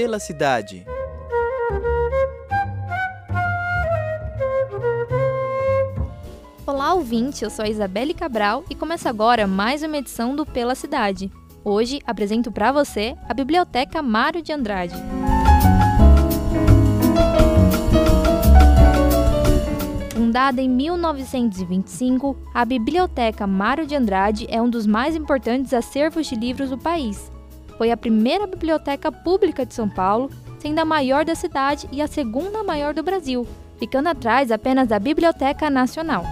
Pela cidade. Olá, ouvinte, eu sou a Isabelle Cabral e começa agora mais uma edição do Pela Cidade. Hoje apresento para você a Biblioteca Mário de Andrade. Fundada em 1925, a Biblioteca Mário de Andrade é um dos mais importantes acervos de livros do país. Foi a primeira biblioteca pública de São Paulo, sendo a maior da cidade e a segunda maior do Brasil, ficando atrás apenas da Biblioteca Nacional.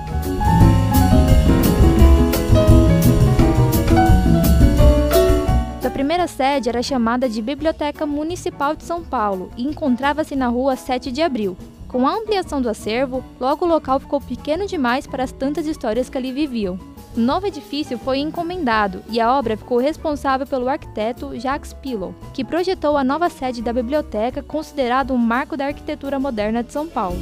Sua primeira sede era chamada de Biblioteca Municipal de São Paulo e encontrava-se na rua 7 de Abril. Com a ampliação do acervo, logo o local ficou pequeno demais para as tantas histórias que ali viviam. O novo edifício foi encomendado e a obra ficou responsável pelo arquiteto Jacques Pillow, que projetou a nova sede da biblioteca, considerado um marco da arquitetura moderna de São Paulo.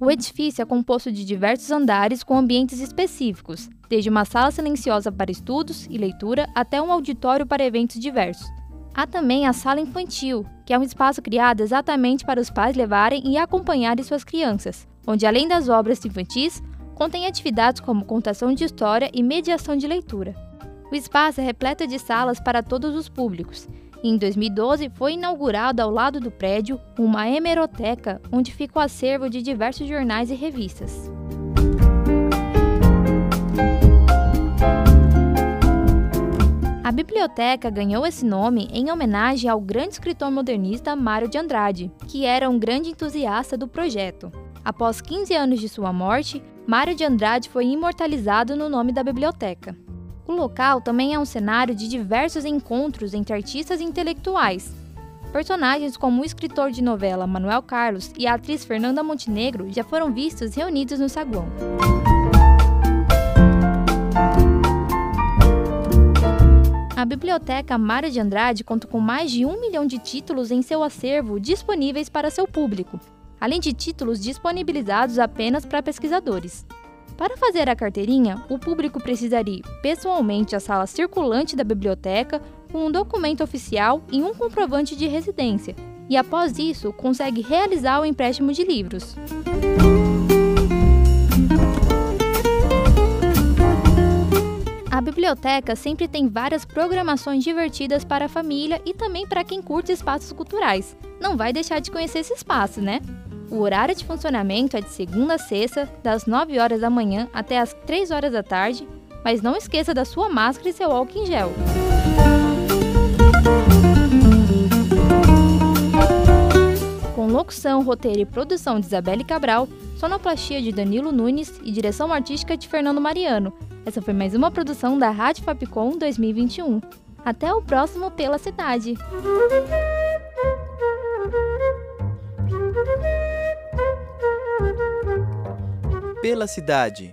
O edifício é composto de diversos andares com ambientes específicos, desde uma sala silenciosa para estudos e leitura até um auditório para eventos diversos. Há também a sala infantil, que é um espaço criado exatamente para os pais levarem e acompanharem suas crianças, onde além das obras infantis, contém atividades como contação de história e mediação de leitura. O espaço é repleto de salas para todos os públicos. E em 2012 foi inaugurado ao lado do prédio uma hemeroteca, onde fica o acervo de diversos jornais e revistas. Biblioteca ganhou esse nome em homenagem ao grande escritor modernista Mário de Andrade, que era um grande entusiasta do projeto. Após 15 anos de sua morte, Mário de Andrade foi imortalizado no nome da biblioteca. O local também é um cenário de diversos encontros entre artistas e intelectuais. Personagens como o escritor de novela Manuel Carlos e a atriz Fernanda Montenegro já foram vistos reunidos no saguão. A Biblioteca Mário de Andrade conta com mais de um milhão de títulos em seu acervo disponíveis para seu público, além de títulos disponibilizados apenas para pesquisadores. Para fazer a carteirinha, o público precisaria ir pessoalmente à sala circulante da biblioteca com um documento oficial e um comprovante de residência, e após isso consegue realizar o empréstimo de livros. Biblioteca sempre tem várias programações divertidas para a família e também para quem curte espaços culturais. Não vai deixar de conhecer esse espaço, né? O horário de funcionamento é de segunda a sexta, das 9 horas da manhã até as 3 horas da tarde, mas não esqueça da sua máscara e seu álcool em gel. Com locução, roteiro e produção de Isabelle Cabral, sonoplastia de Danilo Nunes e direção artística de Fernando Mariano. Essa foi mais uma produção da Rádio Fapcom 2021. Até o próximo Pela Cidade! Pela cidade.